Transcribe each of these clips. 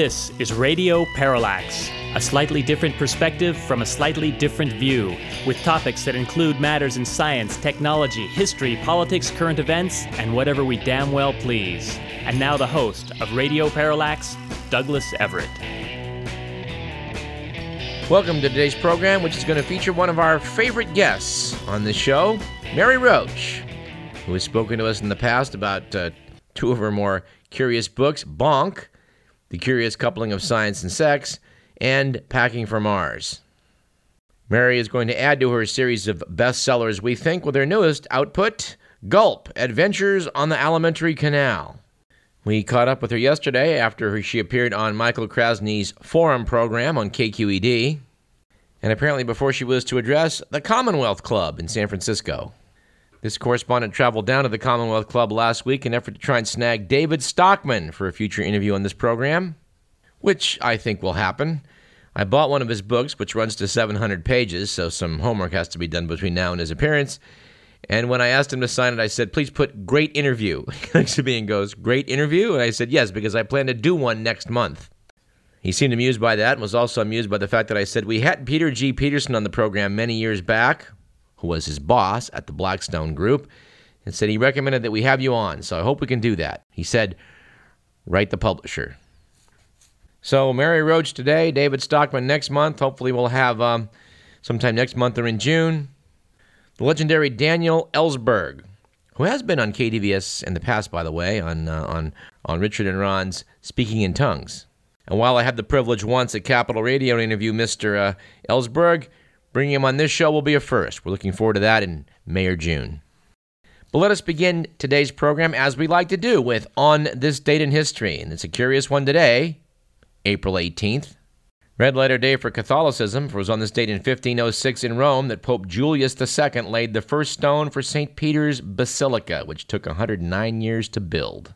This is Radio Parallax, a slightly different perspective from a slightly different view, with topics that include matters in science, technology, history, politics, current events, and whatever we damn well please. And now the host of Radio Parallax, Douglas Everett. Welcome to today's program, which is going to feature one of our favorite guests on the show, Mary Roach, who has spoken to us in the past about uh, two of her more curious books Bonk the Curious Coupling of Science and Sex, and Packing for Mars. Mary is going to add to her series of bestsellers, we think, with her newest output, Gulp Adventures on the Alimentary Canal. We caught up with her yesterday after she appeared on Michael Krasny's Forum program on KQED, and apparently before she was to address the Commonwealth Club in San Francisco. This correspondent traveled down to the Commonwealth Club last week in an effort to try and snag David Stockman for a future interview on this program, which I think will happen. I bought one of his books, which runs to 700 pages, so some homework has to be done between now and his appearance. And when I asked him to sign it, I said, please put great interview. And goes, Great interview? And I said, Yes, because I plan to do one next month. He seemed amused by that and was also amused by the fact that I said we had Peter G. Peterson on the program many years back, who was his boss at the Blackstone Group, and said he recommended that we have you on, so I hope we can do that. He said, write the publisher. So, Mary Roach today, David Stockman next month. Hopefully, we'll have um, sometime next month or in June. The legendary Daniel Ellsberg, who has been on KDVS in the past, by the way, on, uh, on, on Richard and Ron's Speaking in Tongues. And while I had the privilege once at Capital Radio to interview Mr. Uh, Ellsberg, Bringing him on this show will be a first. We're looking forward to that in May or June. But let us begin today's program as we like to do with On This Date in History. And it's a curious one today, April 18th. Red letter day for Catholicism, for it was on this date in 1506 in Rome that Pope Julius II laid the first stone for St. Peter's Basilica, which took 109 years to build.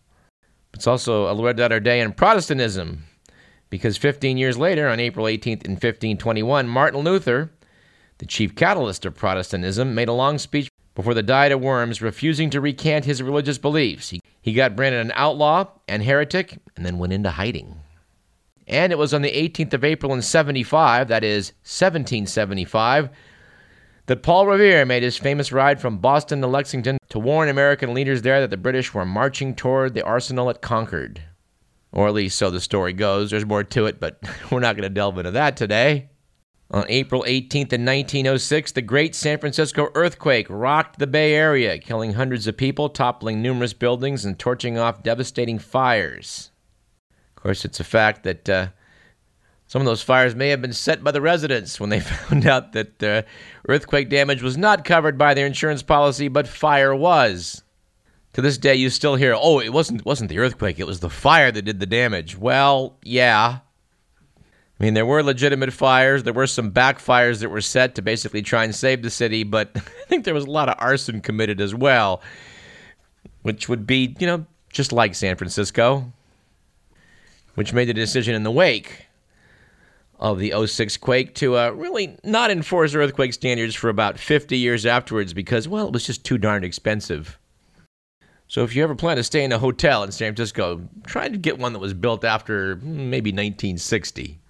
It's also a red letter day in Protestantism, because 15 years later, on April 18th in 1521, Martin Luther the chief catalyst of Protestantism, made a long speech before the Diet of Worms, refusing to recant his religious beliefs. He, he got branded an outlaw and heretic and then went into hiding. And it was on the 18th of April in 75, that is 1775, that Paul Revere made his famous ride from Boston to Lexington to warn American leaders there that the British were marching toward the arsenal at Concord. Or at least so the story goes. There's more to it, but we're not going to delve into that today. On April 18th in 1906, the Great San Francisco earthquake rocked the Bay Area, killing hundreds of people, toppling numerous buildings, and torching off devastating fires. Of course, it's a fact that uh, some of those fires may have been set by the residents when they found out that uh, earthquake damage was not covered by their insurance policy, but fire was. To this day, you still hear, "Oh, it wasn't wasn't the earthquake; it was the fire that did the damage." Well, yeah, I mean, there were legitimate fires. There were some backfires that were set to basically try and save the city, but I think there was a lot of arson committed as well, which would be, you know, just like San Francisco, which made the decision in the wake of the 06 quake to uh, really not enforce earthquake standards for about 50 years afterwards because, well, it was just too darn expensive. So if you ever plan to stay in a hotel in San Francisco, try to get one that was built after hmm, maybe 1960.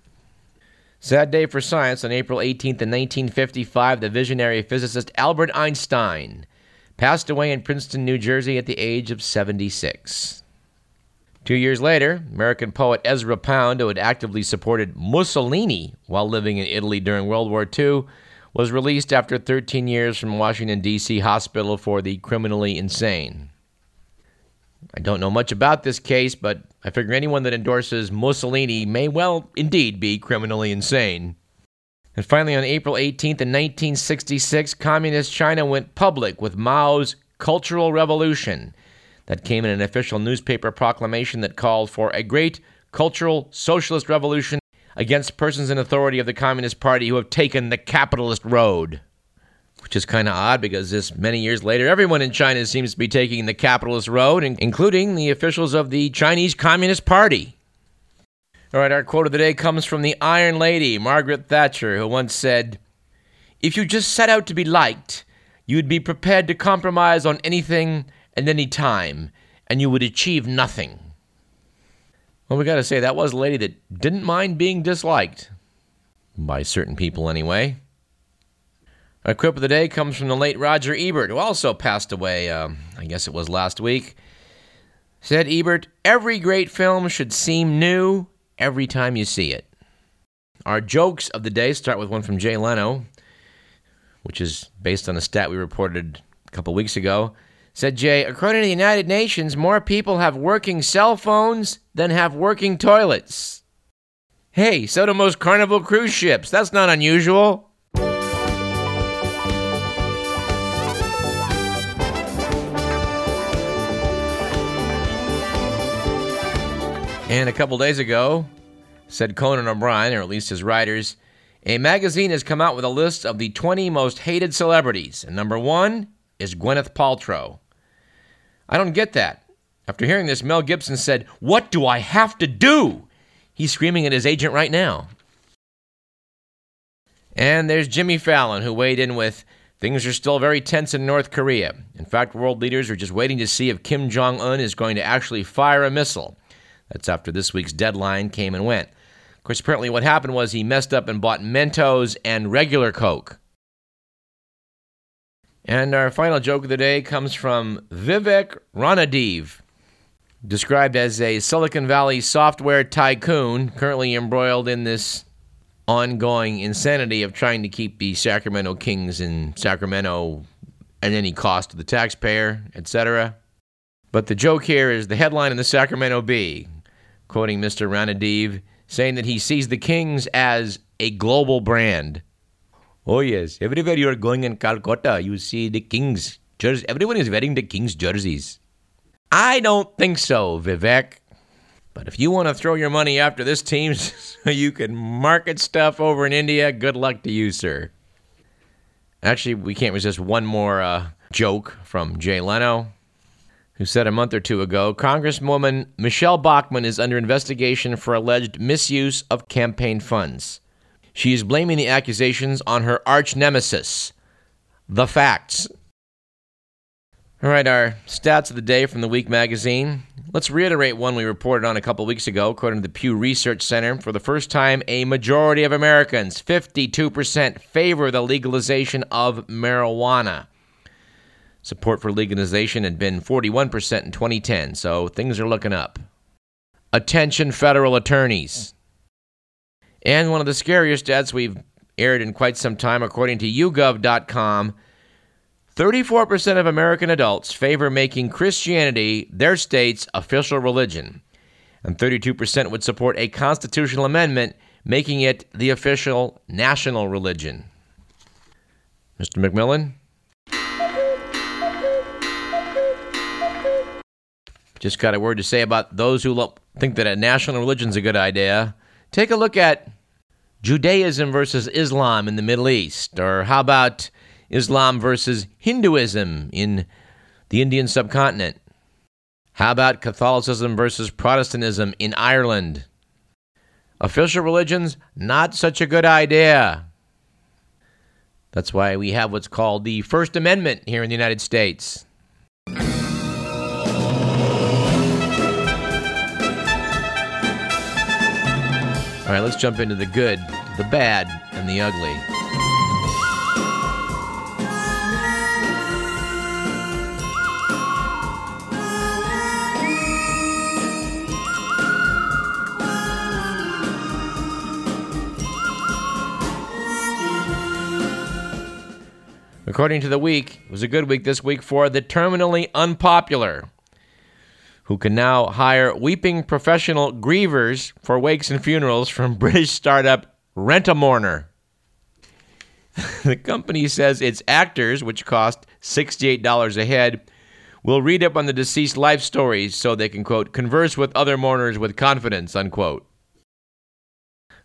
Sad day for science. On April 18th, in 1955, the visionary physicist Albert Einstein passed away in Princeton, New Jersey at the age of 76. Two years later, American poet Ezra Pound, who had actively supported Mussolini while living in Italy during World War II, was released after 13 years from Washington, D.C. hospital for the criminally insane. I don't know much about this case, but I figure anyone that endorses Mussolini may well indeed be criminally insane. And finally, on April 18th, in 1966, Communist China went public with Mao's Cultural Revolution. That came in an official newspaper proclamation that called for a great cultural socialist revolution against persons in authority of the Communist Party who have taken the capitalist road which is kind of odd because this many years later, everyone in China seems to be taking the capitalist road, including the officials of the Chinese Communist Party. All right, our quote of the day comes from the Iron Lady, Margaret Thatcher, who once said, If you just set out to be liked, you would be prepared to compromise on anything and any time, and you would achieve nothing. Well, we got to say, that was a lady that didn't mind being disliked. By certain people, anyway. Our quip of the day comes from the late Roger Ebert, who also passed away, um, I guess it was last week. Said Ebert, every great film should seem new every time you see it. Our jokes of the day start with one from Jay Leno, which is based on a stat we reported a couple weeks ago. Said Jay, according to the United Nations, more people have working cell phones than have working toilets. Hey, so do most Carnival cruise ships. That's not unusual. And a couple days ago, said Conan O'Brien, or at least his writers, a magazine has come out with a list of the 20 most hated celebrities. And number one is Gwyneth Paltrow. I don't get that. After hearing this, Mel Gibson said, What do I have to do? He's screaming at his agent right now. And there's Jimmy Fallon, who weighed in with, Things are still very tense in North Korea. In fact, world leaders are just waiting to see if Kim Jong un is going to actually fire a missile. That's after this week's deadline came and went. Of course, apparently, what happened was he messed up and bought Mentos and regular Coke. And our final joke of the day comes from Vivek Ranadive, described as a Silicon Valley software tycoon currently embroiled in this ongoing insanity of trying to keep the Sacramento Kings in Sacramento at any cost to the taxpayer, etc. But the joke here is the headline in the Sacramento Bee quoting Mr. Ranadive, saying that he sees the Kings as a global brand. Oh, yes. Everywhere you are going in Calcutta, you see the Kings. jerseys. Everyone is wearing the Kings jerseys. I don't think so, Vivek. But if you want to throw your money after this team so you can market stuff over in India, good luck to you, sir. Actually, we can't resist one more uh, joke from Jay Leno who said a month or two ago Congresswoman Michele Bachmann is under investigation for alleged misuse of campaign funds. She is blaming the accusations on her arch nemesis, the facts. All right, our stats of the day from the Week magazine. Let's reiterate one we reported on a couple weeks ago. According to the Pew Research Center, for the first time, a majority of Americans, 52%, favor the legalization of marijuana. Support for legalization had been 41% in 2010, so things are looking up. Attention, federal attorneys. And one of the scariest stats we've aired in quite some time, according to YouGov.com, 34% of American adults favor making Christianity their state's official religion, and 32% would support a constitutional amendment making it the official national religion. Mr. McMillan? Just got a word to say about those who lo- think that a national religion is a good idea. Take a look at Judaism versus Islam in the Middle East, or how about Islam versus Hinduism in the Indian subcontinent? How about Catholicism versus Protestantism in Ireland? Official religions, not such a good idea. That's why we have what's called the First Amendment here in the United States. All right, let's jump into the good, the bad, and the ugly. According to the week, it was a good week this week for the terminally unpopular who can now hire weeping professional grievers for wakes and funerals from British startup Rent a Mourner. the company says its actors, which cost $68 a head, will read up on the deceased life stories so they can, quote, converse with other mourners with confidence, unquote.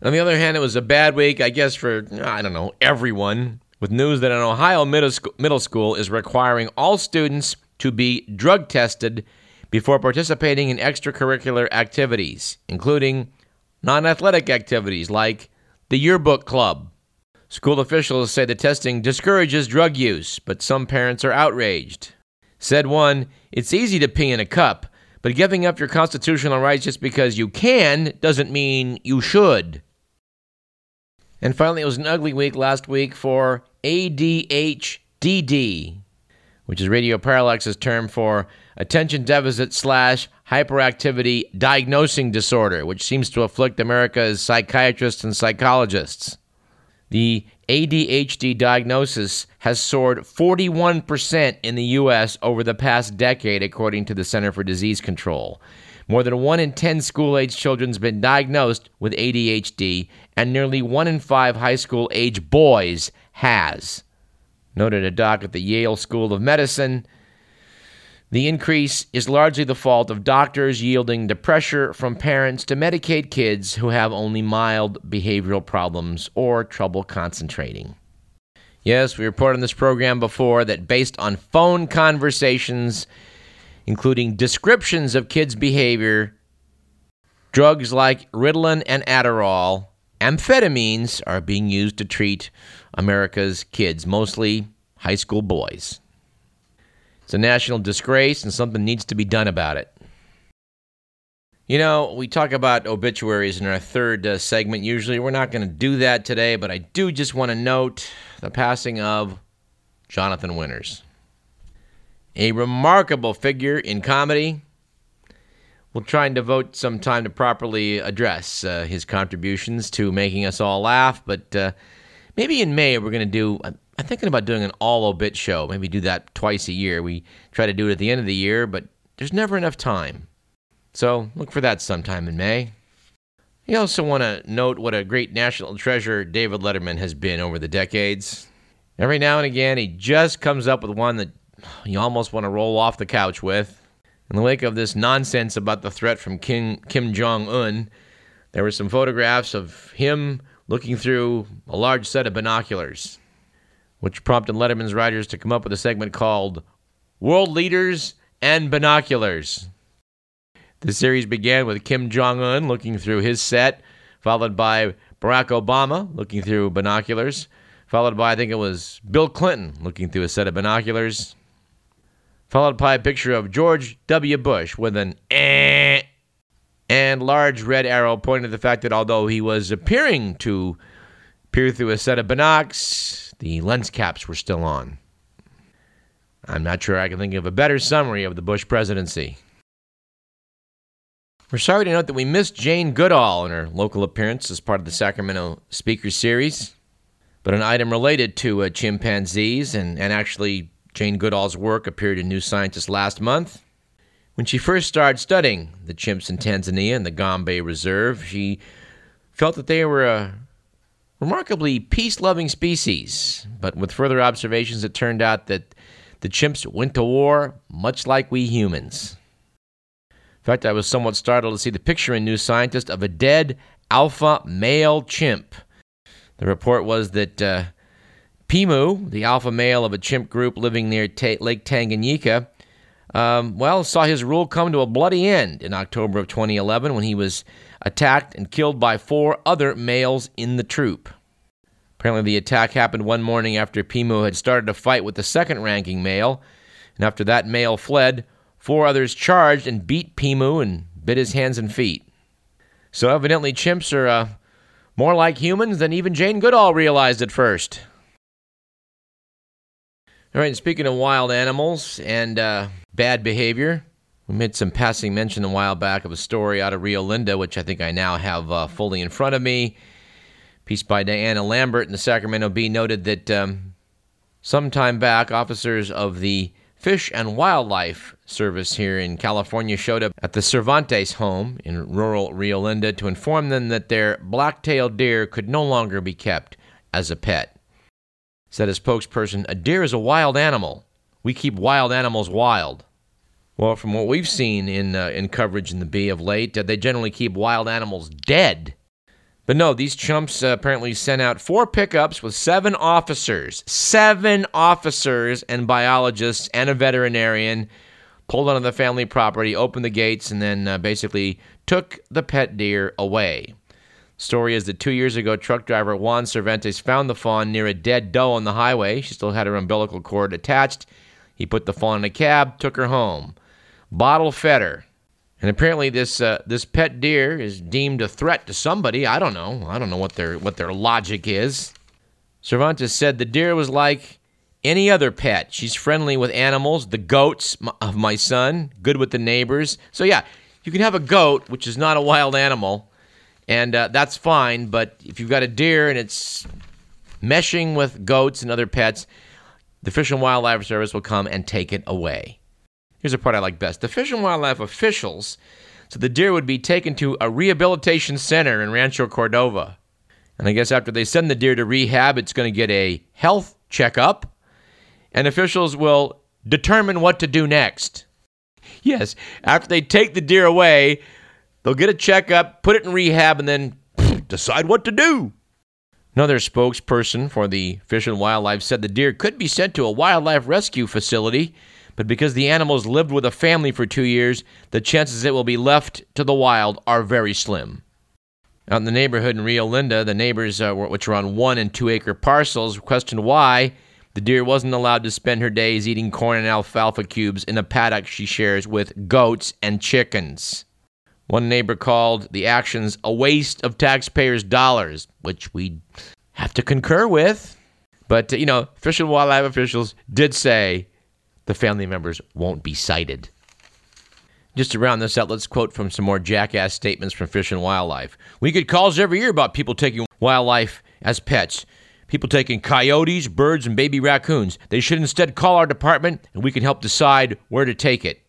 On the other hand, it was a bad week, I guess, for, I don't know, everyone, with news that an Ohio middle school, middle school is requiring all students to be drug tested before participating in extracurricular activities, including non athletic activities like the yearbook club. School officials say the testing discourages drug use, but some parents are outraged. Said one, It's easy to pee in a cup, But giving up your constitutional rights just because you can doesn't mean you should. And finally, it was an ugly week last week for ADHDD, which is radio parallax's term for attention deficit slash hyperactivity diagnosing disorder, which seems to afflict America's psychiatrists and psychologists. The ADHD diagnosis has soared 41% in the U.S. over the past decade, according to the Center for Disease Control. More than 1 in 10 school age children has been diagnosed with ADHD, and nearly 1 in 5 high school age boys has. Noted a doc at the Yale School of Medicine. The increase is largely the fault of doctors yielding to pressure from parents to medicate kids who have only mild behavioral problems or trouble concentrating. Yes, we reported on this program before that based on phone conversations, including descriptions of kids' behavior, drugs like Ritalin and Adderall, amphetamines are being used to treat America's kids, mostly high school boys. It's a national disgrace, and something needs to be done about it. You know, we talk about obituaries in our third uh, segment. Usually, we're not going to do that today, but I do just want to note the passing of Jonathan Winters. A remarkable figure in comedy. We'll try and devote some time to properly address uh, his contributions to making us all laugh, but uh, maybe in May we're going to do I'm thinking about doing an all obit show. Maybe do that twice a year. We try to do it at the end of the year, but there's never enough time. So look for that sometime in May. I also want to note what a great national treasure David Letterman has been over the decades. Every now and again, he just comes up with one that you almost want to roll off the couch with. In the wake of this nonsense about the threat from Kim, Kim Jong un, there were some photographs of him looking through a large set of binoculars which prompted Letterman's writers to come up with a segment called World Leaders and Binoculars. The series began with Kim Jong un looking through his set, followed by Barack Obama looking through binoculars, followed by, I think it was Bill Clinton looking through a set of binoculars, followed by a picture of George W. Bush with an and large red arrow pointing to the fact that although he was appearing to peer through a set of binocs, the lens caps were still on. I'm not sure I can think of a better summary of the Bush presidency. We're sorry to note that we missed Jane Goodall in her local appearance as part of the Sacramento Speaker Series, but an item related to uh, chimpanzees and, and actually Jane Goodall's work appeared in New Scientist last month. When she first started studying the chimps in Tanzania and the Gombe Reserve, she felt that they were a remarkably peace loving species. But with further observations, it turned out that the chimps went to war much like we humans. In fact, I was somewhat startled to see the picture in New Scientist of a dead alpha male chimp. The report was that uh, Pimu, the alpha male of a chimp group living near Ta- Lake Tanganyika, um, well, saw his rule come to a bloody end in October of 2011 when he was attacked and killed by four other males in the troop. Apparently, the attack happened one morning after Pimu had started a fight with the second ranking male, and after that male fled, four others charged and beat Pimu and bit his hands and feet. So, evidently, chimps are uh, more like humans than even Jane Goodall realized at first. All right, speaking of wild animals and uh, bad behavior, we made some passing mention a while back of a story out of Rio Linda, which I think I now have uh, fully in front of me. Piece by Diana Lambert in the Sacramento Bee noted that um, some time back, officers of the Fish and Wildlife Service here in California showed up at the Cervantes home in rural Rio Linda to inform them that their black-tailed deer could no longer be kept as a pet. Said a spokesperson, "A deer is a wild animal. We keep wild animals wild." Well, from what we've seen in uh, in coverage in the Bee of late, uh, they generally keep wild animals dead. But no, these chumps uh, apparently sent out four pickups with seven officers, seven officers and biologists and a veterinarian, pulled onto the family property, opened the gates, and then uh, basically took the pet deer away. Story is that two years ago, truck driver Juan Cervantes found the fawn near a dead doe on the highway. She still had her umbilical cord attached. He put the fawn in a cab, took her home bottle fed her. And apparently, this uh, this pet deer is deemed a threat to somebody. I don't know. I don't know what their what their logic is. Cervantes said the deer was like any other pet. She's friendly with animals, the goats of my son, good with the neighbors. So yeah, you can have a goat, which is not a wild animal, and uh, that's fine. But if you've got a deer and it's meshing with goats and other pets, the Fish and Wildlife Service will come and take it away. Here's the part I like best. The Fish and Wildlife officials so the deer would be taken to a rehabilitation center in Rancho Cordova. And I guess after they send the deer to rehab, it's going to get a health checkup, and officials will determine what to do next. Yes, after they take the deer away, they'll get a checkup, put it in rehab, and then decide what to do. Another spokesperson for the Fish and Wildlife said the deer could be sent to a wildlife rescue facility but because the animals lived with a family for two years, the chances it will be left to the wild are very slim. Out in the neighborhood in Rio Linda, the neighbors, uh, which are on one and two acre parcels, questioned why the deer wasn't allowed to spend her days eating corn and alfalfa cubes in a paddock she shares with goats and chickens. One neighbor called the actions a waste of taxpayers' dollars, which we have to concur with. But, you know, Fish and Wildlife officials did say the family members won't be cited. Just to round this out, let's quote from some more jackass statements from Fish and Wildlife. We get calls every year about people taking wildlife as pets. People taking coyotes, birds, and baby raccoons. They should instead call our department and we can help decide where to take it.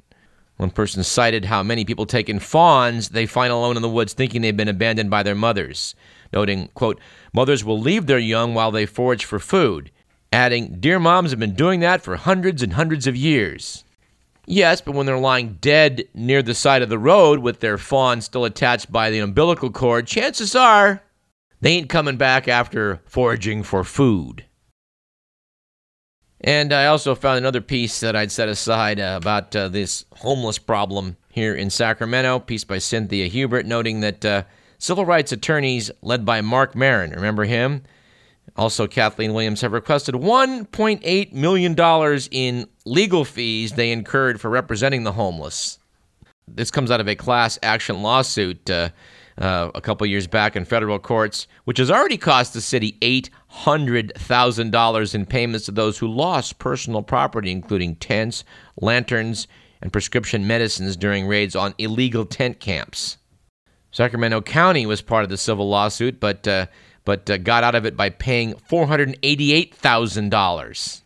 One person cited how many people take in fawns they find alone in the woods thinking they've been abandoned by their mothers, noting, quote, mothers will leave their young while they forage for food adding, Dear moms have been doing that for hundreds and hundreds of years. Yes, but when they're lying dead near the side of the road with their fawn still attached by the umbilical cord, chances are they ain't coming back after foraging for food. And I also found another piece that I'd set aside uh, about uh, this homeless problem here in Sacramento, piece by Cynthia Hubert, noting that uh, civil rights attorneys led by Mark Merin, remember him? Also, Kathleen Williams have requested $1.8 million in legal fees they incurred for representing the homeless. This comes out of a class action lawsuit uh, a couple years back in federal courts, which has already cost the city $800,000 in payments to those who lost personal property, including tents, lanterns, and prescription medicines during raids on illegal tent camps. Sacramento County was part of the civil lawsuit, but uh, but uh, got out of it by paying $488,000.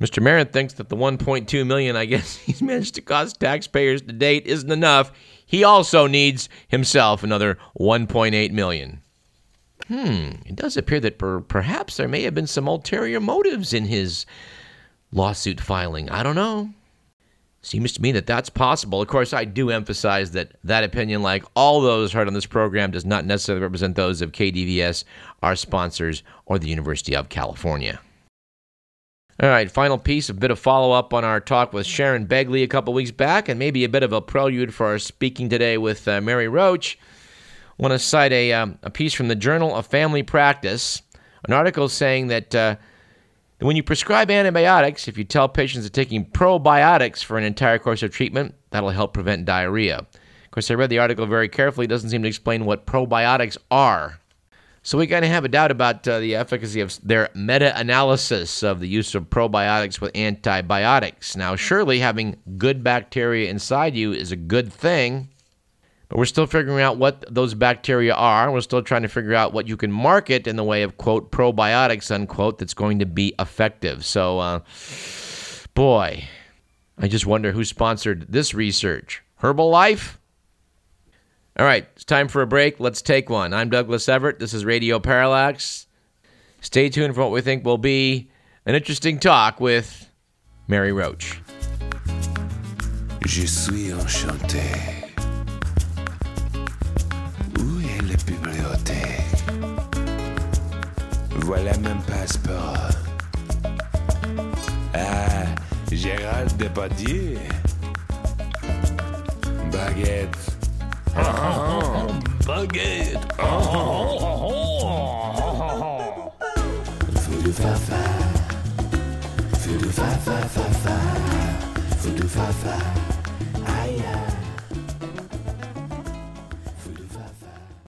Mr. Merin thinks that the 1.2 million I guess he's managed to cost taxpayers to date isn't enough. He also needs himself another 1.8 million. Hmm, it does appear that per- perhaps there may have been some ulterior motives in his lawsuit filing. I don't know. Seems to me that that's possible. Of course, I do emphasize that that opinion, like all those heard on this program, does not necessarily represent those of KDVS, our sponsors, or the University of California. All right, final piece, a bit of follow up on our talk with Sharon Begley a couple weeks back, and maybe a bit of a prelude for our speaking today with uh, Mary Roach. I want to cite a, um, a piece from the Journal of Family Practice, an article saying that. Uh, when you prescribe antibiotics, if you tell patients that taking probiotics for an entire course of treatment, that'll help prevent diarrhea. Of course, I read the article very carefully. It doesn't seem to explain what probiotics are. So we kind of have a doubt about uh, the efficacy of their meta-analysis of the use of probiotics with antibiotics. Now, surely having good bacteria inside you is a good thing, but we're still figuring out what those bacteria are. We're still trying to figure out what you can market in the way of, quote, probiotics, unquote, that's going to be effective. So, uh, boy, I just wonder who sponsored this research. Herbalife? All right, it's time for a break. Let's take one. I'm Douglas Everett. This is Radio Parallax. Stay tuned for what we think will be an interesting talk with Mary Roach. Je suis enchanté. Voilà mon passeport. Ah, Gérard Depardieu. Baguette. Baguette. Fudu oh, fa fa. Fudu fa fa fa